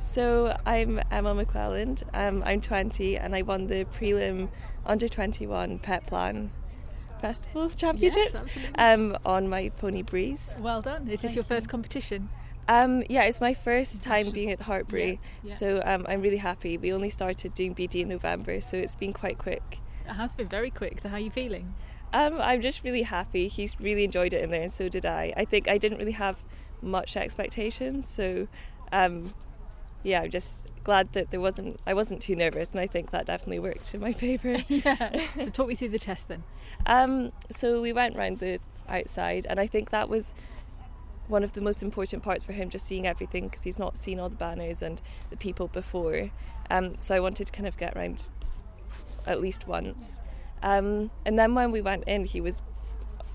So I'm Emma McClelland. Um, I'm 20 and I won the prelim under 21 Petplan festivals championships um, on my pony Breeze. Well done. Is this Thank your you. first competition? Um, yeah, it's my first time being at Hartpury, Yeah, yeah. so um, I'm really happy. We only started doing BD in November, so it's been quite quick. It has been very quick. So how are you feeling? Um, I'm just really happy. He's really enjoyed it in there, and so did I. I think I didn't really have much expectations, so um, yeah, I'm just glad that there wasn't. I wasn't too nervous, and I think that definitely worked in my favour. yeah. So talk me through the test then. Um, so we went round the outside, and I think that was one of the most important parts for him, just seeing everything because he's not seen all the banners and the people before. Um, so I wanted to kind of get round at least once. Um, and then when we went in, he was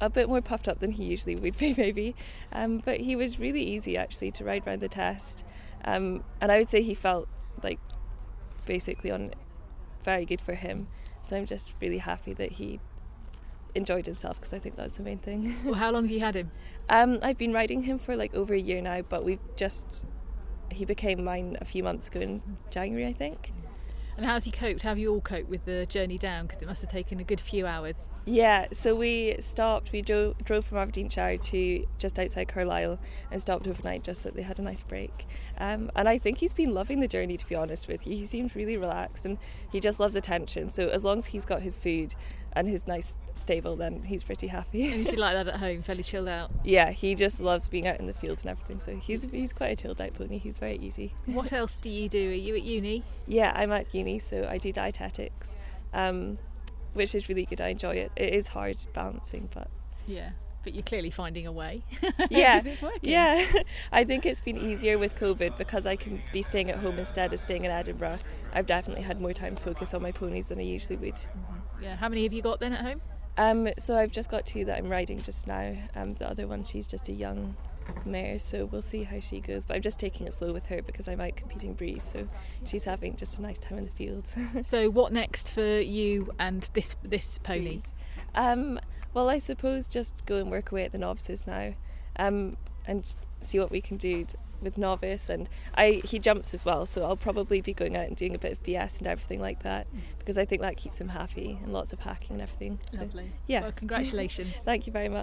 a bit more puffed up than he usually would be, maybe. Um, but he was really easy actually to ride round the test. Um, and I would say he felt like basically on very good for him. So I'm just really happy that he enjoyed himself because I think that's the main thing. Well, how long have you had him? Um, I've been riding him for like over a year now, but we've just he became mine a few months ago in January, I think. And how's he coped? How have you all coped with the journey down? Because it must have taken a good few hours. Yeah, so we stopped. We drove, drove from Aberdeenshire to just outside Carlisle and stopped overnight just so that they had a nice break. Um, and I think he's been loving the journey, to be honest with you. He seems really relaxed and he just loves attention. So as long as he's got his food and his nice stable, then he's pretty happy. And is he like that at home, fairly chilled out? yeah, he just loves being out in the fields and everything. So he's he's quite a chilled out pony. He's very easy. What else do you do? Are you at uni? Yeah, I'm at uni, so I do dietetics, um, which is really good. I enjoy it. It is hard balancing, but Yeah. But you're clearly finding a way. yeah, yeah. I think it's been easier with COVID because I can be staying at home instead of staying in Edinburgh. I've definitely had more time to focus on my ponies than I usually would. Yeah. How many have you got then at home? Um, so I've just got two that I'm riding just now. Um, the other one, she's just a young mare, so we'll see how she goes. But I'm just taking it slow with her because I'm out competing breeze, so she's having just a nice time in the field. So what next for you and this this pony? Um, well, I suppose just go and work away at the novices now, um, and see what we can do with novice. And I he jumps as well, so I'll probably be going out and doing a bit of BS and everything like that because I think that keeps him happy and lots of hacking and everything. So, Lovely. yeah. Well, congratulations. Thank you very much.